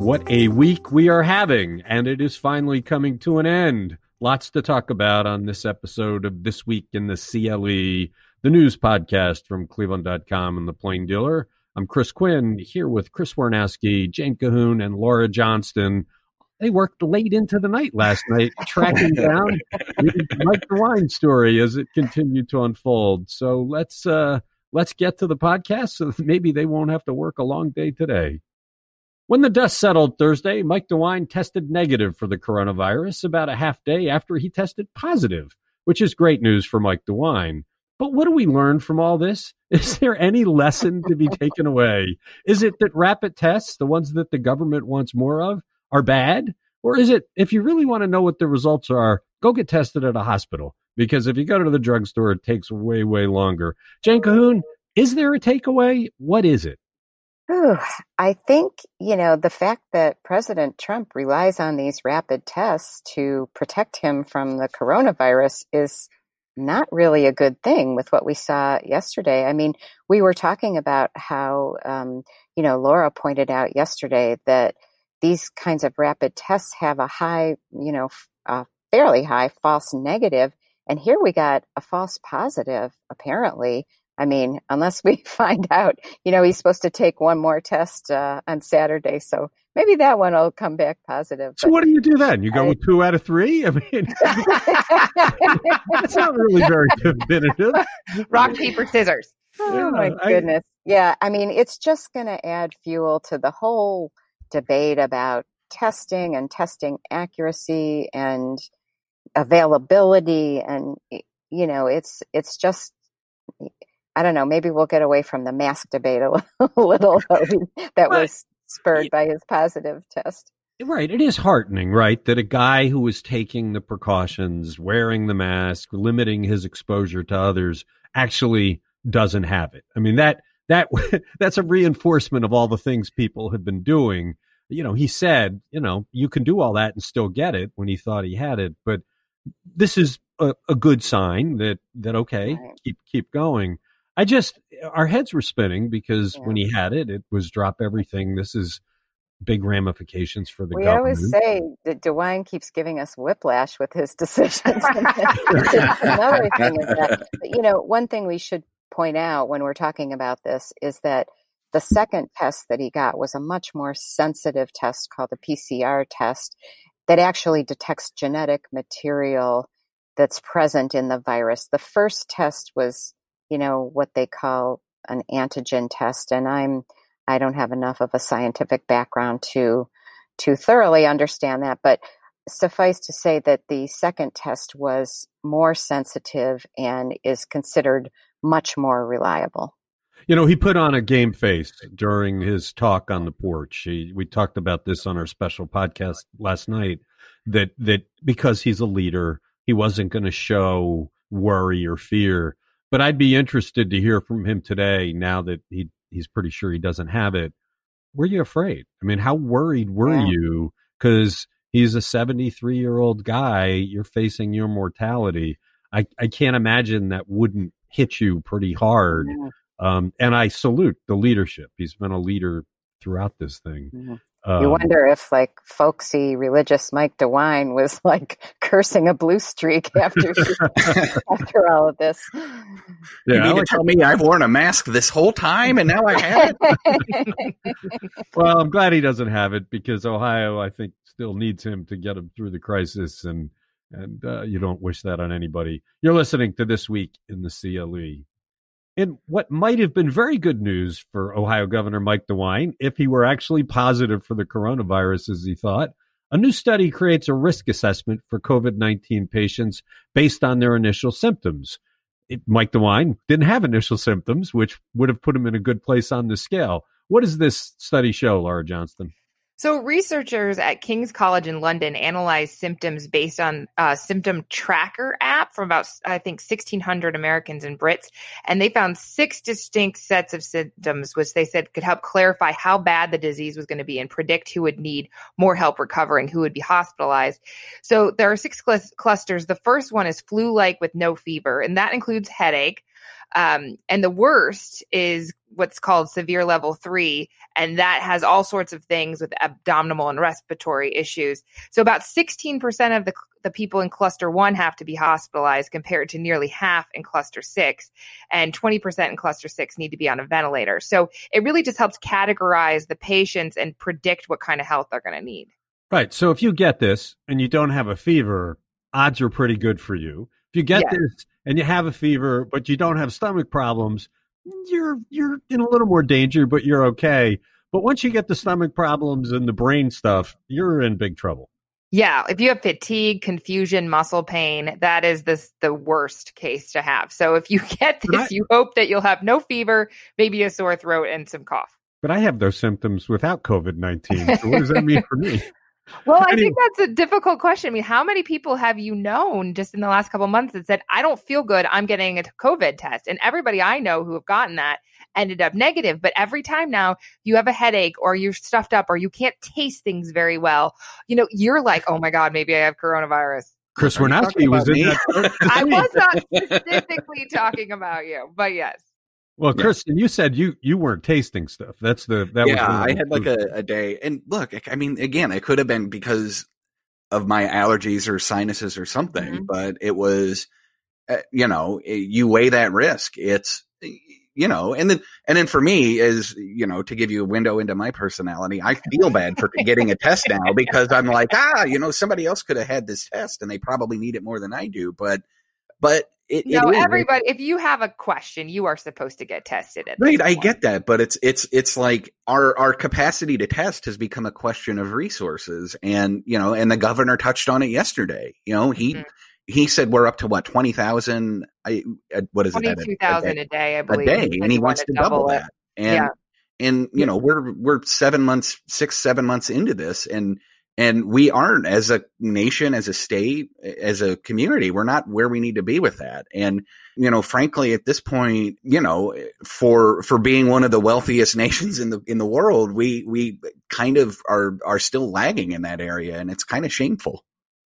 What a week we are having, and it is finally coming to an end. Lots to talk about on this episode of This Week in the CLE, the news podcast from Cleveland.com and The Plain Dealer. I'm Chris Quinn here with Chris Warnowski, Jane Kahoun, and Laura Johnston. They worked late into the night last night tracking down Mike DeWine story as it continued to unfold. So let's uh, let's get to the podcast so maybe they won't have to work a long day today. When the dust settled Thursday, Mike DeWine tested negative for the coronavirus about a half day after he tested positive, which is great news for Mike DeWine. But what do we learn from all this? Is there any lesson to be taken away? Is it that rapid tests, the ones that the government wants more of, are bad? Or is it, if you really want to know what the results are, go get tested at a hospital? Because if you go to the drugstore, it takes way, way longer. Jane Kahoun, is there a takeaway? What is it? I think, you know, the fact that President Trump relies on these rapid tests to protect him from the coronavirus is not really a good thing with what we saw yesterday. I mean, we were talking about how, um, you know, Laura pointed out yesterday that these kinds of rapid tests have a high, you know, fairly high false negative. And here we got a false positive, apparently, I mean, unless we find out, you know, he's supposed to take one more test uh, on Saturday, so maybe that one will come back positive. So what do you do then? You go I, with two out of three? I mean, that's not really very definitive. Rock paper scissors. Oh yeah, my goodness! I, yeah, I mean, it's just going to add fuel to the whole debate about testing and testing accuracy and availability and you know it's it's just I don't know, maybe we'll get away from the mask debate a little, that was spurred by his positive test. Right. It is heartening, right, that a guy who was taking the precautions, wearing the mask, limiting his exposure to others, actually doesn't have it. I mean that that that's a reinforcement of all the things people have been doing. You know, he said, you know, you can do all that and still get it when he thought he had it, but this is a, a good sign that that okay, right. keep keep going. I just our heads were spinning because yeah. when he had it, it was drop everything. This is big ramifications for the we government. always say that DeWine keeps giving us whiplash with his decisions. another thing is that, you know, one thing we should point out when we're talking about this is that the second test that he got was a much more sensitive test called the PCR test that actually detects genetic material that's present in the virus. The first test was you know, what they call an antigen test. And I'm, I don't have enough of a scientific background to, to thoroughly understand that. But suffice to say that the second test was more sensitive and is considered much more reliable. You know, he put on a game face during his talk on the porch. He, we talked about this on our special podcast last night. That that because he's a leader, he wasn't going to show worry or fear. But I'd be interested to hear from him today. Now that he he's pretty sure he doesn't have it. Were you afraid? I mean, how worried were yeah. you? Because he's a 73 year old guy. You're facing your mortality. I, I can't imagine that wouldn't hit you pretty hard. Yeah. Um, and I salute the leadership. He's been a leader throughout this thing. Yeah. Um, you wonder if like folksy religious Mike DeWine was like cursing a blue streak after after all of this. Yeah, you mean to tell me I've worn a mask this whole time and now I have it? well, I'm glad he doesn't have it because Ohio, I think, still needs him to get him through the crisis, and and uh, you don't wish that on anybody. You're listening to this week in the CLE. In what might have been very good news for Ohio Governor Mike DeWine if he were actually positive for the coronavirus as he thought, a new study creates a risk assessment for COVID 19 patients based on their initial symptoms. It, Mike DeWine didn't have initial symptoms, which would have put him in a good place on the scale. What does this study show, Laura Johnston? So, researchers at King's College in London analyzed symptoms based on a symptom tracker app from about, I think, 1,600 Americans and Brits. And they found six distinct sets of symptoms, which they said could help clarify how bad the disease was going to be and predict who would need more help recovering, who would be hospitalized. So, there are six cl- clusters. The first one is flu like with no fever, and that includes headache Um, and the worst is what's called severe level three, and that has all sorts of things with abdominal and respiratory issues. So about 16% of the, the people in cluster one have to be hospitalized compared to nearly half in cluster six, and 20% in cluster six need to be on a ventilator. So it really just helps categorize the patients and predict what kind of health they're going to need. Right. So if you get this and you don't have a fever, odds are pretty good for you. If you get yeah. this and you have a fever but you don't have stomach problems, you're you're in a little more danger, but you're okay. But once you get the stomach problems and the brain stuff, you're in big trouble. Yeah, if you have fatigue, confusion, muscle pain, that is this the worst case to have. So if you get this, I, you hope that you'll have no fever, maybe a sore throat and some cough. But I have those symptoms without COVID nineteen. So what does that mean for me? Well, I think that's a difficult question. I mean, how many people have you known just in the last couple months that said, I don't feel good, I'm getting a COVID test? And everybody I know who have gotten that ended up negative. But every time now you have a headache or you're stuffed up or you can't taste things very well, you know, you're like, oh my God, maybe I have coronavirus. Chris Warnowski was in that. I was not specifically talking about you, but yes. Well, Kristen, yeah. you said you you weren't tasting stuff. That's the that yeah. I had like a, a day, and look, I mean, again, it could have been because of my allergies or sinuses or something, mm-hmm. but it was, uh, you know, you weigh that risk. It's you know, and then and then for me is you know to give you a window into my personality, I feel bad for getting a test now because I'm like ah, you know, somebody else could have had this test and they probably need it more than I do, but but it, no, it everybody. If you have a question, you are supposed to get tested. right, I get that, but it's it's it's like our our capacity to test has become a question of resources, and you know, and the governor touched on it yesterday. You know, he mm-hmm. he said we're up to what twenty thousand. I what is it? Twenty two thousand a, day, I believe. A day, and he wants to double, double that. And yeah. and you know, we're we're seven months, six seven months into this, and and we aren't as a nation, as a state, as a community, we're not where we need to be with that. And, you know, frankly, at this point, you know, for, for being one of the wealthiest nations in the, in the world, we, we kind of are, are still lagging in that area. And it's kind of shameful.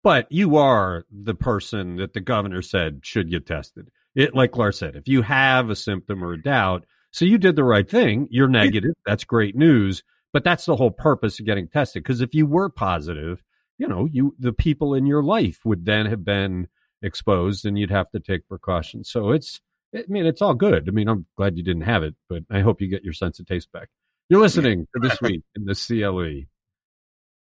But you are the person that the governor said should get tested. It, like Laura said, if you have a symptom or a doubt, so you did the right thing. You're negative. That's great news. But that's the whole purpose of getting tested. Because if you were positive, you know, you the people in your life would then have been exposed, and you'd have to take precautions. So it's, I mean, it's all good. I mean, I'm glad you didn't have it, but I hope you get your sense of taste back. You're listening to this week in the CLE.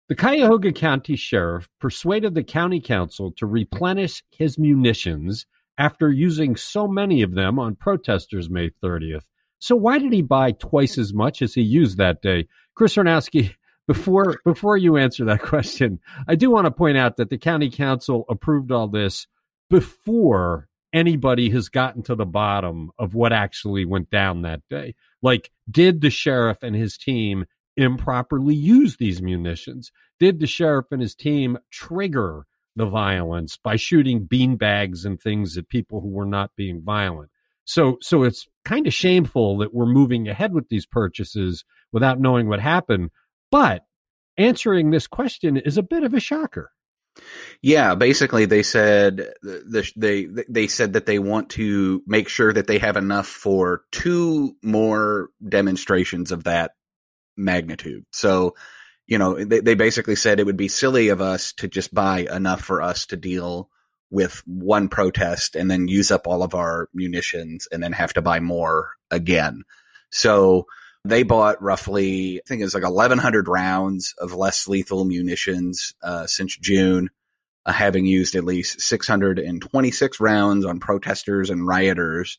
The Cuyahoga County Sheriff persuaded the county council to replenish his munitions after using so many of them on protesters May 30th. So why did he buy twice as much as he used that day? Chris Warnowski, before before you answer that question, I do want to point out that the county council approved all this before anybody has gotten to the bottom of what actually went down that day. Like, did the sheriff and his team improperly use these munitions? Did the sheriff and his team trigger the violence by shooting beanbags and things at people who were not being violent? So, so it's kind of shameful that we're moving ahead with these purchases without knowing what happened. But answering this question is a bit of a shocker. Yeah, basically they said the, they they said that they want to make sure that they have enough for two more demonstrations of that magnitude. So, you know, they, they basically said it would be silly of us to just buy enough for us to deal with one protest and then use up all of our munitions and then have to buy more again. So they bought roughly, I think it was like 1,100 rounds of less lethal munitions uh, since June, uh, having used at least 626 rounds on protesters and rioters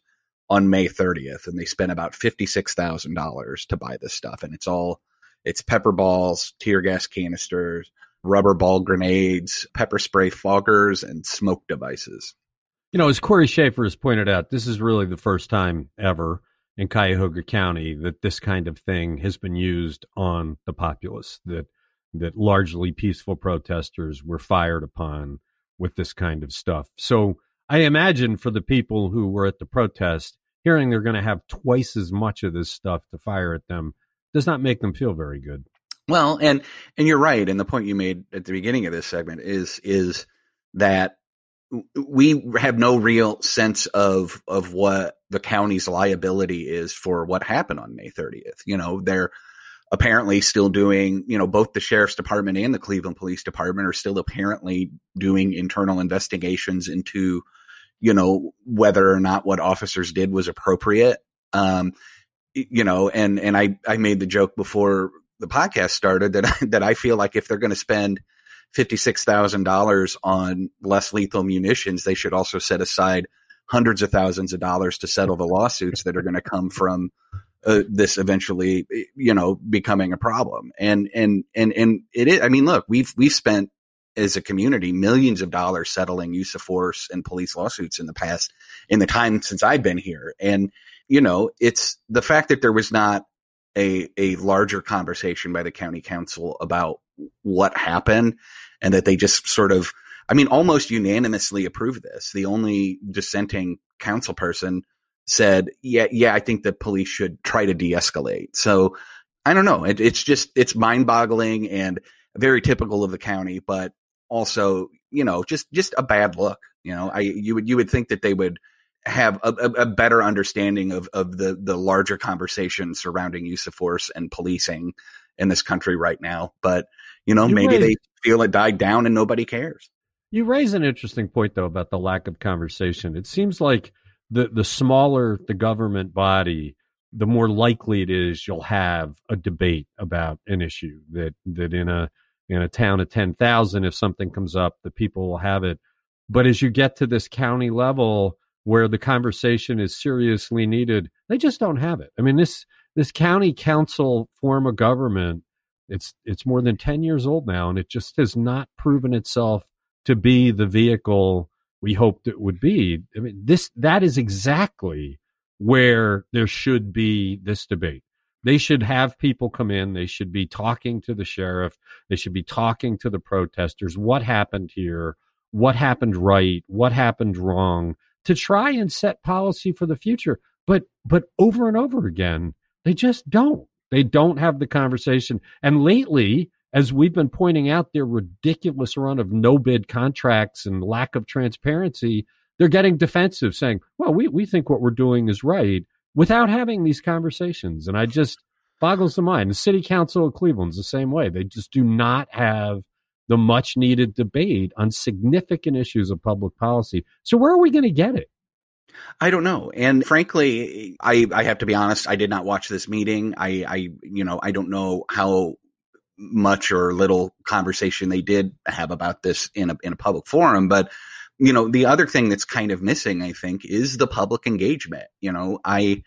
on May 30th. And they spent about $56,000 to buy this stuff. And it's all, it's pepper balls, tear gas canisters, rubber ball grenades, pepper spray foggers, and smoke devices. You know, as Cory Shaffer has pointed out, this is really the first time ever in Cuyahoga County that this kind of thing has been used on the populace, that that largely peaceful protesters were fired upon with this kind of stuff. So I imagine for the people who were at the protest, hearing they're going to have twice as much of this stuff to fire at them does not make them feel very good. Well, and and you're right, and the point you made at the beginning of this segment is is that we have no real sense of of what the county's liability is for what happened on May 30th. You know, they're apparently still doing, you know, both the sheriff's department and the Cleveland Police Department are still apparently doing internal investigations into, you know, whether or not what officers did was appropriate. Um, you know, and and I I made the joke before the podcast started that that I feel like if they're going to spend $56,000 on less lethal munitions, they should also set aside hundreds of thousands of dollars to settle the lawsuits that are going to come from uh, this eventually, you know, becoming a problem. And, and, and, and it is, I mean, look, we've, we've spent as a community millions of dollars settling use of force and police lawsuits in the past, in the time since I've been here. And, you know, it's the fact that there was not a, a larger conversation by the county council about what happened and that they just sort of, I mean, almost unanimously approved this. The only dissenting council person said, yeah, yeah, I think the police should try to de-escalate. So I don't know. It, it's just, it's mind boggling and very typical of the county, but also, you know, just, just a bad look. You know, I, you would, you would think that they would have a, a better understanding of, of the, the larger conversation surrounding use of force and policing in this country right now. But, you know, you maybe raise, they feel it died down and nobody cares. You raise an interesting point though about the lack of conversation. It seems like the the smaller the government body, the more likely it is you'll have a debate about an issue that that in a in a town of 10,000 if something comes up the people will have it. But as you get to this county level where the conversation is seriously needed, they just don't have it. I mean this this county council form of government it's it's more than 10 years old now and it just has not proven itself to be the vehicle we hoped it would be. I mean this that is exactly where there should be this debate. They should have people come in, they should be talking to the sheriff, they should be talking to the protesters what happened here, what happened right, what happened wrong to try and set policy for the future. But but over and over again, they just don't. They don't have the conversation. And lately, as we've been pointing out, their ridiculous run of no bid contracts and lack of transparency, they're getting defensive, saying, well, we, we think what we're doing is right without having these conversations. And I just boggles the mind. The city council of Cleveland's the same way. They just do not have the much needed debate on significant issues of public policy. So where are we going to get it? I don't know. And frankly, I, I have to be honest, I did not watch this meeting. I, I, you know, I don't know how much or little conversation they did have about this in a, in a public forum. But, you know, the other thing that's kind of missing, I think, is the public engagement. You know, I,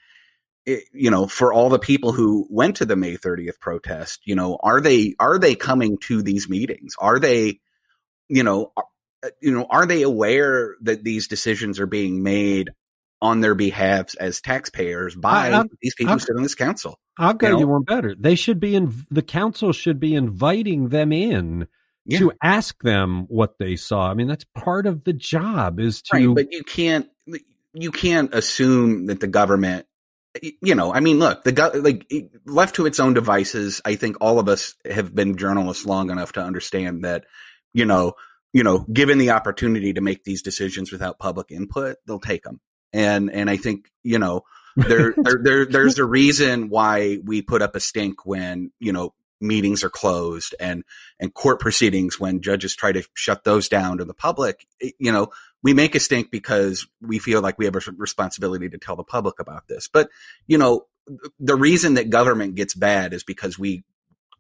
it, you know, for all the people who went to the May 30th protest, you know, are they, are they coming to these meetings? Are they, you know, uh, you know, are they aware that these decisions are being made on their behalf as taxpayers by i these people who sit on this council? I'll go you, know? you one better. They should be in the council should be inviting them in yeah. to ask them what they saw. I mean, that's part of the job is to. Right, but you can't you can't assume that the government. You know, I mean, look, the like left to its own devices. I think all of us have been journalists long enough to understand that. You know, you know, given the opportunity to make these decisions without public input, they'll take them. And and I think you know there, there, there there's a reason why we put up a stink when you know meetings are closed and and court proceedings when judges try to shut those down to the public. You know, we make a stink because we feel like we have a responsibility to tell the public about this. But you know, the reason that government gets bad is because we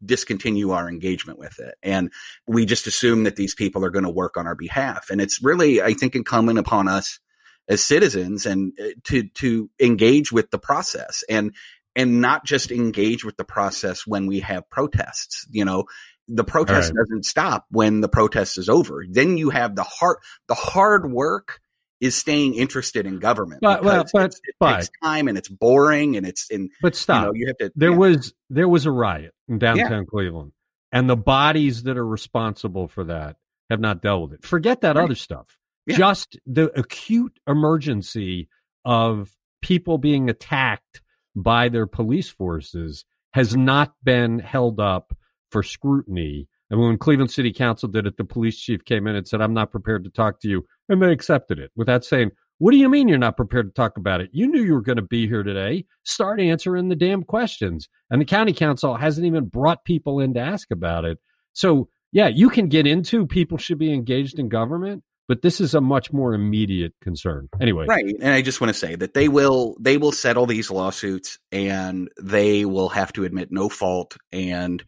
discontinue our engagement with it. And we just assume that these people are going to work on our behalf. And it's really, I think, incumbent upon us as citizens and uh, to, to engage with the process and, and not just engage with the process when we have protests. You know, the protest right. doesn't stop when the protest is over. Then you have the hard, the hard work is staying interested in government. But, well, but, it but, takes time and it's boring and it's in. But stop. You, know, you have to. There yeah. was there was a riot in downtown yeah. Cleveland, and the bodies that are responsible for that have not dealt with it. Forget that right. other stuff. Yeah. Just the acute emergency of people being attacked by their police forces has not been held up for scrutiny. And when Cleveland City Council did it, the police chief came in and said, I'm not prepared to talk to you And they accepted it without saying, What do you mean you're not prepared to talk about it? You knew you were going to be here today. Start answering the damn questions. And the county council hasn't even brought people in to ask about it. So, yeah, you can get into people should be engaged in government, but this is a much more immediate concern. Anyway, right. And I just want to say that they will they will settle these lawsuits and they will have to admit no fault and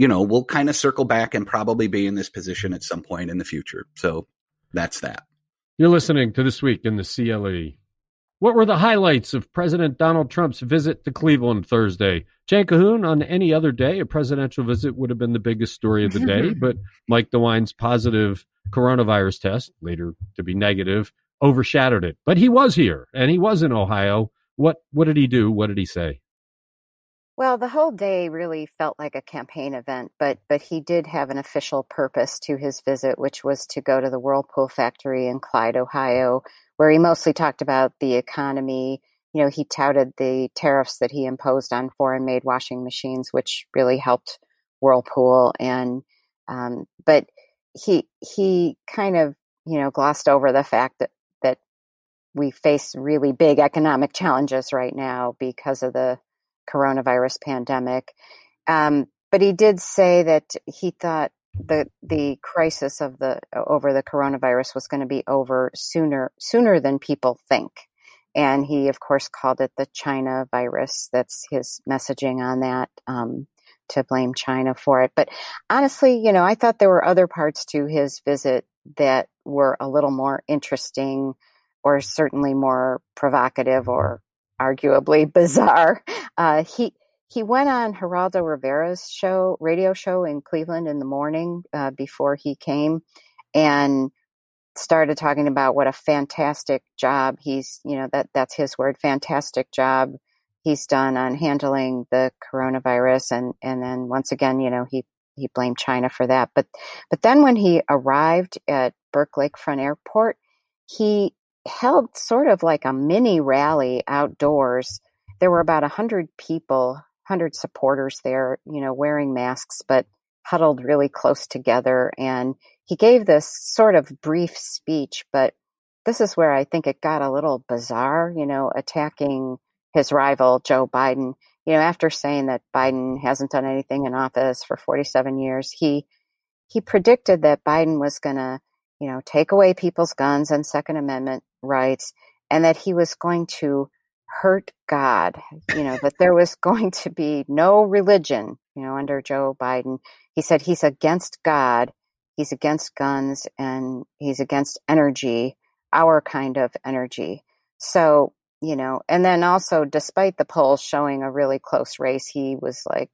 you know, we'll kind of circle back and probably be in this position at some point in the future. So that's that. You're listening to This Week in the CLE. What were the highlights of President Donald Trump's visit to Cleveland Thursday? Jan Kahoun, on any other day, a presidential visit would have been the biggest story of the day, but Mike DeWine's positive coronavirus test, later to be negative, overshadowed it. But he was here and he was in Ohio. What what did he do? What did he say? Well, the whole day really felt like a campaign event, but but he did have an official purpose to his visit, which was to go to the Whirlpool factory in Clyde, Ohio, where he mostly talked about the economy. You know, he touted the tariffs that he imposed on foreign-made washing machines, which really helped Whirlpool. And um, but he he kind of you know glossed over the fact that that we face really big economic challenges right now because of the coronavirus pandemic. Um, but he did say that he thought the the crisis of the over the coronavirus was going to be over sooner sooner than people think. And he, of course, called it the China virus. That's his messaging on that um, to blame China for it. But honestly, you know, I thought there were other parts to his visit that were a little more interesting or certainly more provocative or arguably bizarre. Uh, he he went on Geraldo Rivera's show, radio show in Cleveland in the morning uh, before he came, and started talking about what a fantastic job he's, you know, that that's his word, fantastic job he's done on handling the coronavirus, and and then once again, you know, he he blamed China for that. But but then when he arrived at Burke Lakefront Airport, he held sort of like a mini rally outdoors. There were about a hundred people, hundred supporters there, you know, wearing masks, but huddled really close together. And he gave this sort of brief speech, but this is where I think it got a little bizarre, you know, attacking his rival, Joe Biden. You know, after saying that Biden hasn't done anything in office for 47 years, he he predicted that Biden was going to, you know, take away people's guns and Second Amendment rights, and that he was going to hurt God. You know, that there was going to be no religion. You know, under Joe Biden, he said he's against God, he's against guns, and he's against energy, our kind of energy. So you know, and then also, despite the polls showing a really close race, he was like,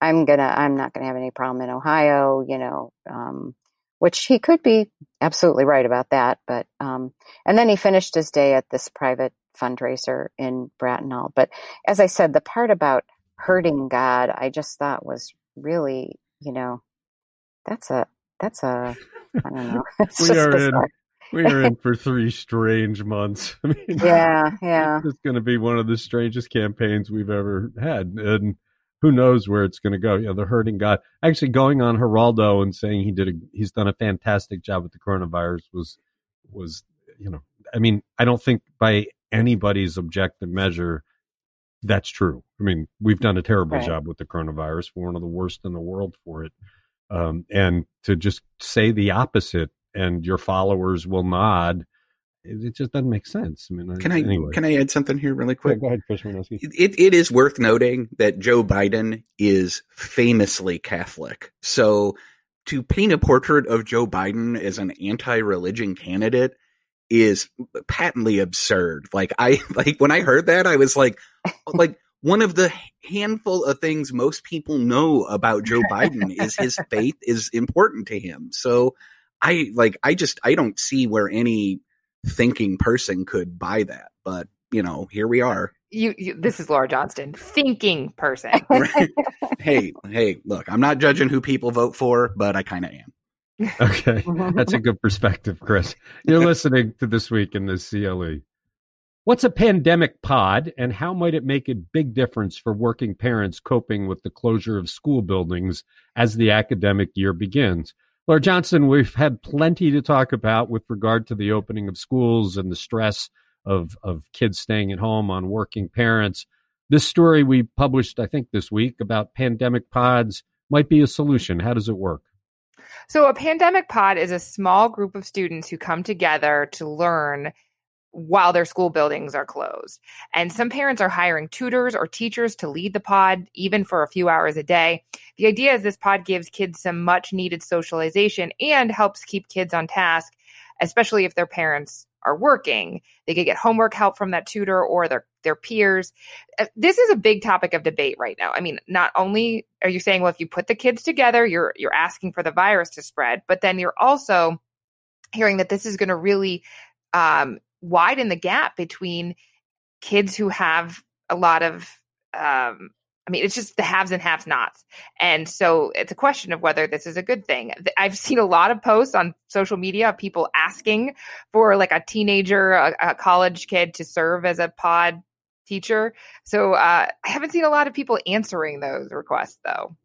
I'm gonna, I'm not gonna have any problem in Ohio, you know, um, which he could be absolutely right about that. But, um, and then he finished his day at this private fundraiser in Bratenahl. But as I said, the part about hurting God, I just thought was really, you know, that's a, that's a, I don't know. we are bizarre. in we are in for three strange months. I mean, yeah, yeah. It's going to be one of the strangest campaigns we've ever had, and who knows where it's going to go? You know, the hurting guy. actually going on Geraldo and saying he did a, he's done a fantastic job with the coronavirus was was you know, I mean, I don't think by anybody's objective measure that's true. I mean, we've done a terrible right. job with the coronavirus. We're one of the worst in the world for it. Um, and to just say the opposite and your followers will nod. It, it just doesn't make sense. I mean, can I anyway. can I add something here really quick? Yeah, go ahead, Chris It, it is worth noting that Joe Biden is famously Catholic. So to paint a portrait of Joe Biden as an anti-religion candidate is patently absurd. Like I like when I heard that, I was like, like one of the handful of things most people know about Joe Biden is his faith is important to him. So I like I just I don't see where any thinking person could buy that. But you know, here we are. You, you this is Laura Johnston, thinking person. hey, hey, look, I'm not judging who people vote for, but I kind of am. Okay, that's a good perspective, Chris. You're listening to this week in the CLE. What's a pandemic pod, and how might it make a big difference for working parents coping with the closure of school buildings as the academic year begins? Laura Johnston, we've had plenty to talk about with regard to the opening of schools and the stress of, of kids staying at home on working parents. This story we published, I think, this week about pandemic pods might be a solution. How does it work? So, a pandemic pod is a small group of students who come together to learn while their school buildings are closed. And some parents are hiring tutors or teachers to lead the pod, even for a few hours a day. The idea is this pod gives kids some much needed socialization and helps keep kids on task, especially if their parents are working. They could get homework help from that tutor or their their peers. Uh, this is a big topic of debate right now. I mean, not only are you saying, well, if you put the kids together, you're you're asking for the virus to spread, but then you're also hearing that this is going to really um, widen the gap between kids who have a lot of um, I mean, it's just the haves and have nots. And so it's a question of whether this is a good thing. I've seen a lot of posts on social media of people asking for like a teenager, a, a college kid to serve as a pod teacher. So uh, I haven't seen a lot of people answering those requests though.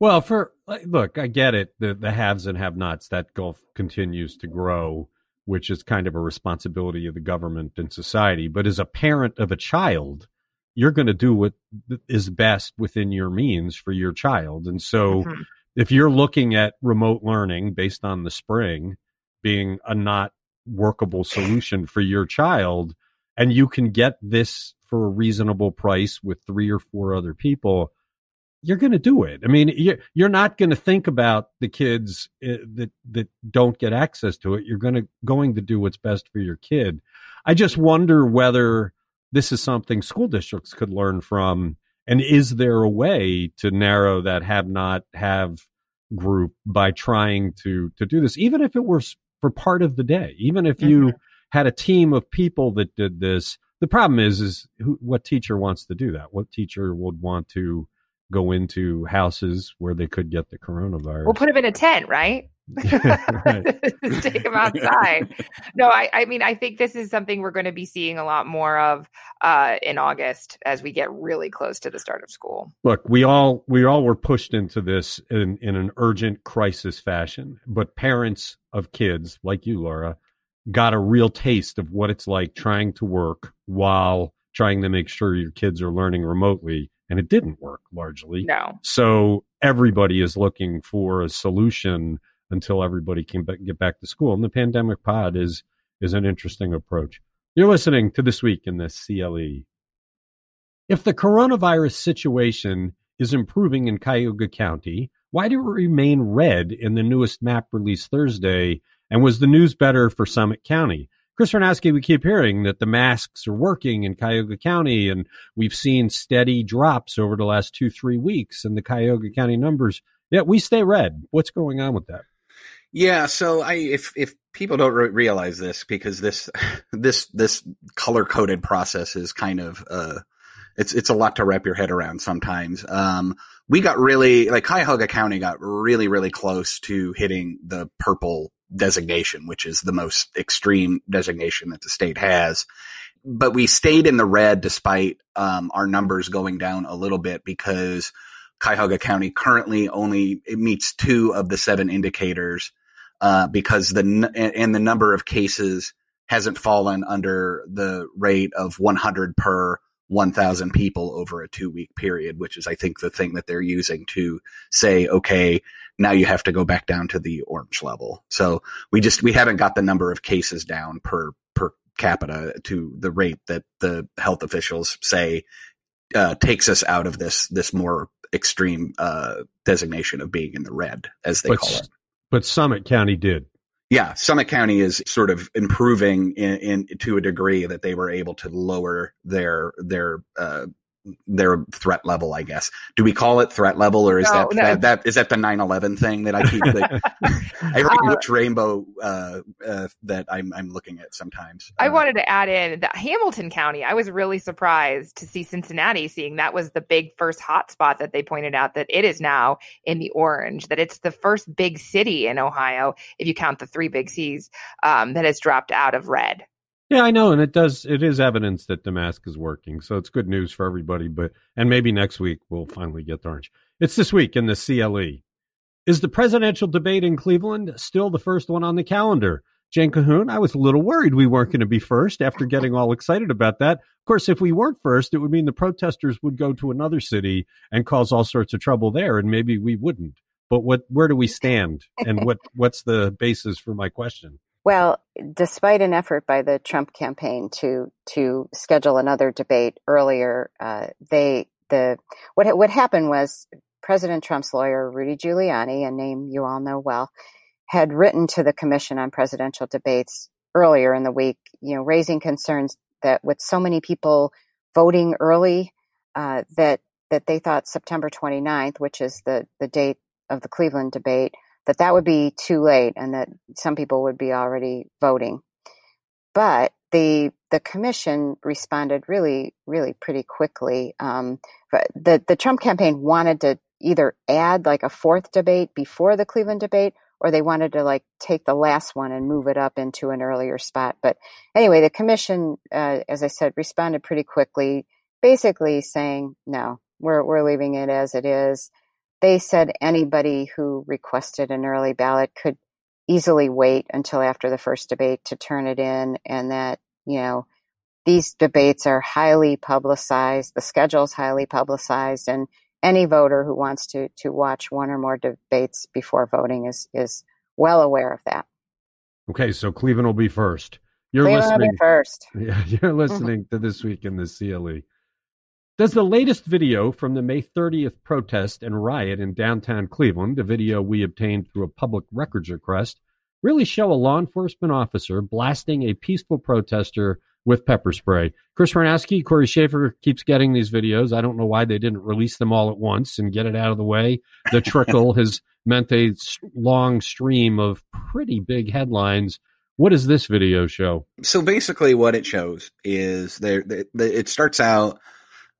Well, for look, I get it. The the haves and have nots, that gulf continues to grow, which is kind of a responsibility of the government and society. But as a parent of a child, you're going to do what is best within your means for your child. And so mm-hmm. if you're looking at remote learning based on the spring being a not workable solution for your child, and you can get this for a reasonable price with three or four other people, you're going to do it. I mean, you're not going to think about the kids eh, that that don't get access to it. You're going to going to do what's best for your kid. I just wonder whether this is something school districts could learn from. And is there a way to narrow that have not have group by trying to to do this, even if it were for part of the day, even if you mm-hmm. had a team of people that did this? The problem is, is who, what teacher wants to do that? What teacher would want to go into houses where they could get the coronavirus? We'll put them in a tent, right? take them outside. no, I, I mean, I think this is something we're going to be seeing a lot more of uh, in August as we get really close to the start of school. Look, we all we all were pushed into this in, in an urgent crisis fashion, but parents of kids like you, Laura, got a real taste of what it's like trying to work while trying to make sure your kids are learning remotely and it didn't work largely. No. So everybody is looking for a solution until everybody can get back to school. And the pandemic pod is is an interesting approach. You're listening to this week in the CLE. If the coronavirus situation is improving in Cuyahoga County, why do it remain red in the newest map released Thursday? And was the news better for Summit County? Chris Warnowski, we keep hearing that the masks are working in Cuyahoga County, and we've seen steady drops over the last two, three weeks in the Cuyahoga County numbers. Yet we stay red. What's going on with that? Yeah, so I if if people don't re- realize this because this this this color coded process is kind of uh it's it's a lot to wrap your head around sometimes. Um we got really like Cuyahoga County got really really close to hitting the purple designation, which is the most extreme designation that the state has. But we stayed in the red despite um, our numbers going down a little bit because Cuyahoga County currently only it meets two of the seven indicators uh, because the and the number of cases hasn't fallen under the rate of 100 per 1,000 people over a two week period, which is, I think, the thing that they're using to say, okay, now you have to go back down to the orange level. So we just, we haven't got the number of cases down per, per capita to the rate that the health officials say, uh, takes us out of this, this more extreme, uh, designation of being in the red, as they but, call it. But Summit County did. Yeah, Summit County is sort of improving in, in to a degree that they were able to lower their their uh, their threat level, I guess. Do we call it threat level, or is no, that, no. that, that is that the 9/11 thing that I keep? Like, I heard uh, which rainbow uh, uh, that I'm I'm looking at sometimes. I uh, wanted to add in that Hamilton County. I was really surprised to see Cincinnati seeing that was the big first hotspot that they pointed out that it is now in the orange. That it's the first big city in Ohio, if you count the three big C's, um, that has dropped out of red. Yeah, I know, and it does. It is evidence that the mask is working, so it's good news for everybody. But and maybe next week we'll finally get the orange. It's this week in the CLE. Is the presidential debate in Cleveland still the first one on the calendar? Jane Kahoun, I was a little worried we weren't going to be first after getting all excited about that. Of course, if we weren't first, it would mean the protesters would go to another city and cause all sorts of trouble there, and maybe we wouldn't. But what, where do we stand, and what, what's the basis for my question? Well, despite an effort by the Trump campaign to to schedule another debate earlier, uh, they the what what happened was President Trump's lawyer Rudy Giuliani, a name you all know well, had written to the Commission on Presidential Debates earlier in the week, you know, raising concerns that with so many people voting early, uh, that that they thought September 29th, which is the the date of the Cleveland debate, that that would be too late, and that some people would be already voting. But the the commission responded really, really pretty quickly. Um, the the Trump campaign wanted to either add like a fourth debate before the Cleveland debate or they wanted to like take the last one and move it up into an earlier spot. But anyway, the commission, uh, as I said, responded pretty quickly, basically saying, no, we're, we're leaving it as it is. They said anybody who requested an early ballot could easily wait until after the first debate to turn it in and that, you know, these debates are highly publicized. The schedule is highly publicized and any voter who wants to to watch one or more debates before voting is is well aware of that. Okay, so Cleveland will be first. You're Cleveland listening first. Yeah, you're mm-hmm. listening to this week in the CLE. Does the latest video from the May 30th protest and riot in downtown Cleveland, a video we obtained through a public records request, really show a law enforcement officer blasting a peaceful protester with pepper spray. Chris Warnowski, Cory Shaffer keeps getting these videos. I don't know why they didn't release them all at once and get it out of the way. The trickle has meant a long stream of pretty big headlines. What does this video show? So basically, what it shows is there. It starts out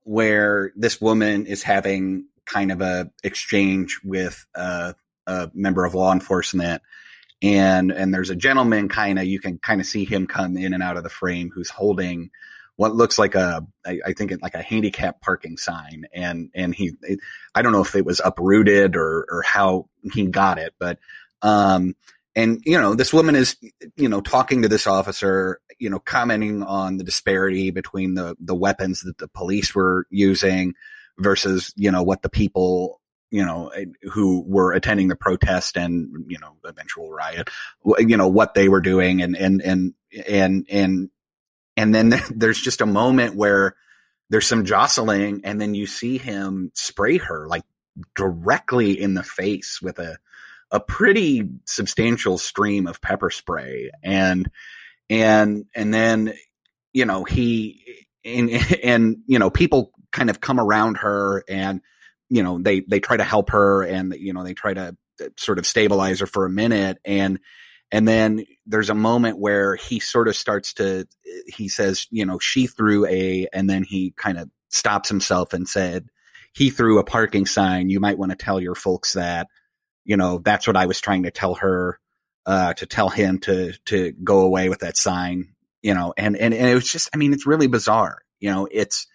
where this woman is having kind of a exchange with a, a member of law enforcement. And and there's a gentleman kind of you can kind of see him come in and out of the frame who's holding what looks like a I, I think it, like a handicap parking sign. And and he it, I don't know if it was uprooted or or how he got it but um and you know this woman is you know talking to this officer you know commenting on the disparity between the the weapons that the police were using versus you know what the people you know, who were attending the protest and, you know, eventual riot, you know, what they were doing. And, and, and, and, and, and then there's just a moment where there's some jostling and then you see him spray her like directly in the face with a, a pretty substantial stream of pepper spray. And, and, and then, you know, he, and, and, you know, people kind of come around her and, you know, they, they try to help her and, you know, they try to uh, sort of stabilize her for a minute. And, and then there's a moment where he sort of starts to, he says, you know, she threw a, and then he kind of stops himself and said, he threw a parking sign. You might want to tell your folks that, you know, that's what I was trying to tell her, uh, to tell him to, to go away with that sign, you know, and, and, and it was just, I mean, it's really bizarre. You know, it's,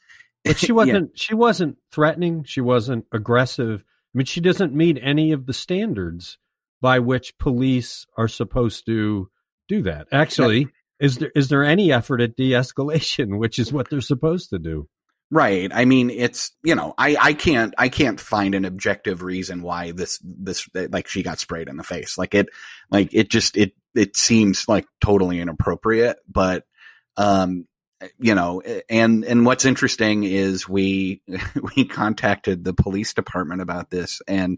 but she wasn't. She wasn't threatening. She wasn't aggressive. I mean, she doesn't meet any of the standards by which police are supposed to do that. Actually, is there is there any effort at de-escalation, which is what they're supposed to do? Right. I mean, it's you know, I I can't I can't find an objective reason why this this like she got sprayed in the face. Like it, like it just it it seems like totally inappropriate. But um, you know, and and what's interesting is we we contacted the police department about this, and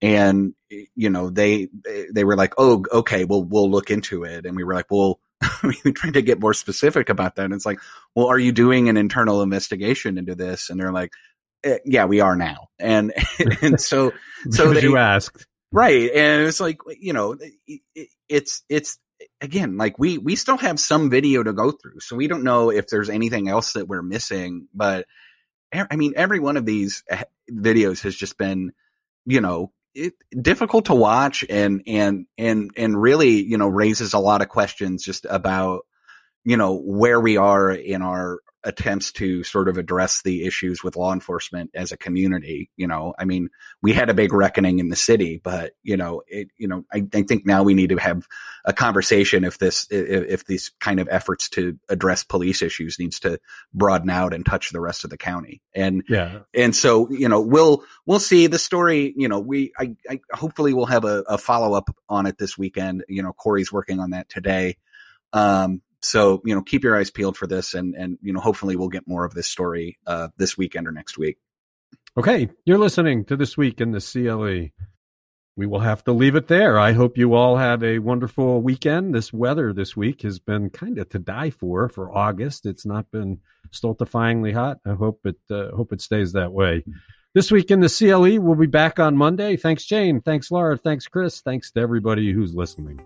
and you know they they were like, oh, okay, well we'll look into it, and we were like, well. we tried to get more specific about that. And it's like, well, are you doing an internal investigation into this? And they're like, eh, yeah, we are now. And, and so, so they, you asked. Right. And it's like, you know, it, it's, it's, again, like we we still have some video to go through, so we don't know if there's anything else that we're missing. But I mean, every one of these eh, videos has just been, you know, it, difficult to watch and and and and really, you know, raises a lot of questions just about, you know, where we are in our attempts to sort of address the issues with law enforcement as a community. You know, I mean, we had a big reckoning in the city, but you know, it, you know, I, I think now we need to have a conversation if this, if, if these kind of efforts to address police issues needs to broaden out and touch the rest of the county. And, yeah. And so, you know, we'll, we'll see the story, you know, we, I, I hopefully we'll have a, a follow up on it this weekend. You know, Cory's working on that today. Um, so you know keep your eyes peeled for this and and you know hopefully we'll get more of this story uh this weekend or next week. Okay you're listening to this week in the cle we will have to leave it there. I hope you all have a wonderful weekend. This weather this week has been kind of to die for for august. It's not been stultifyingly hot. I hope it uh, hope it stays that way. This week in the cle we'll be back on monday. Thanks jane. Thanks laura. Thanks chris. Thanks to everybody who's listening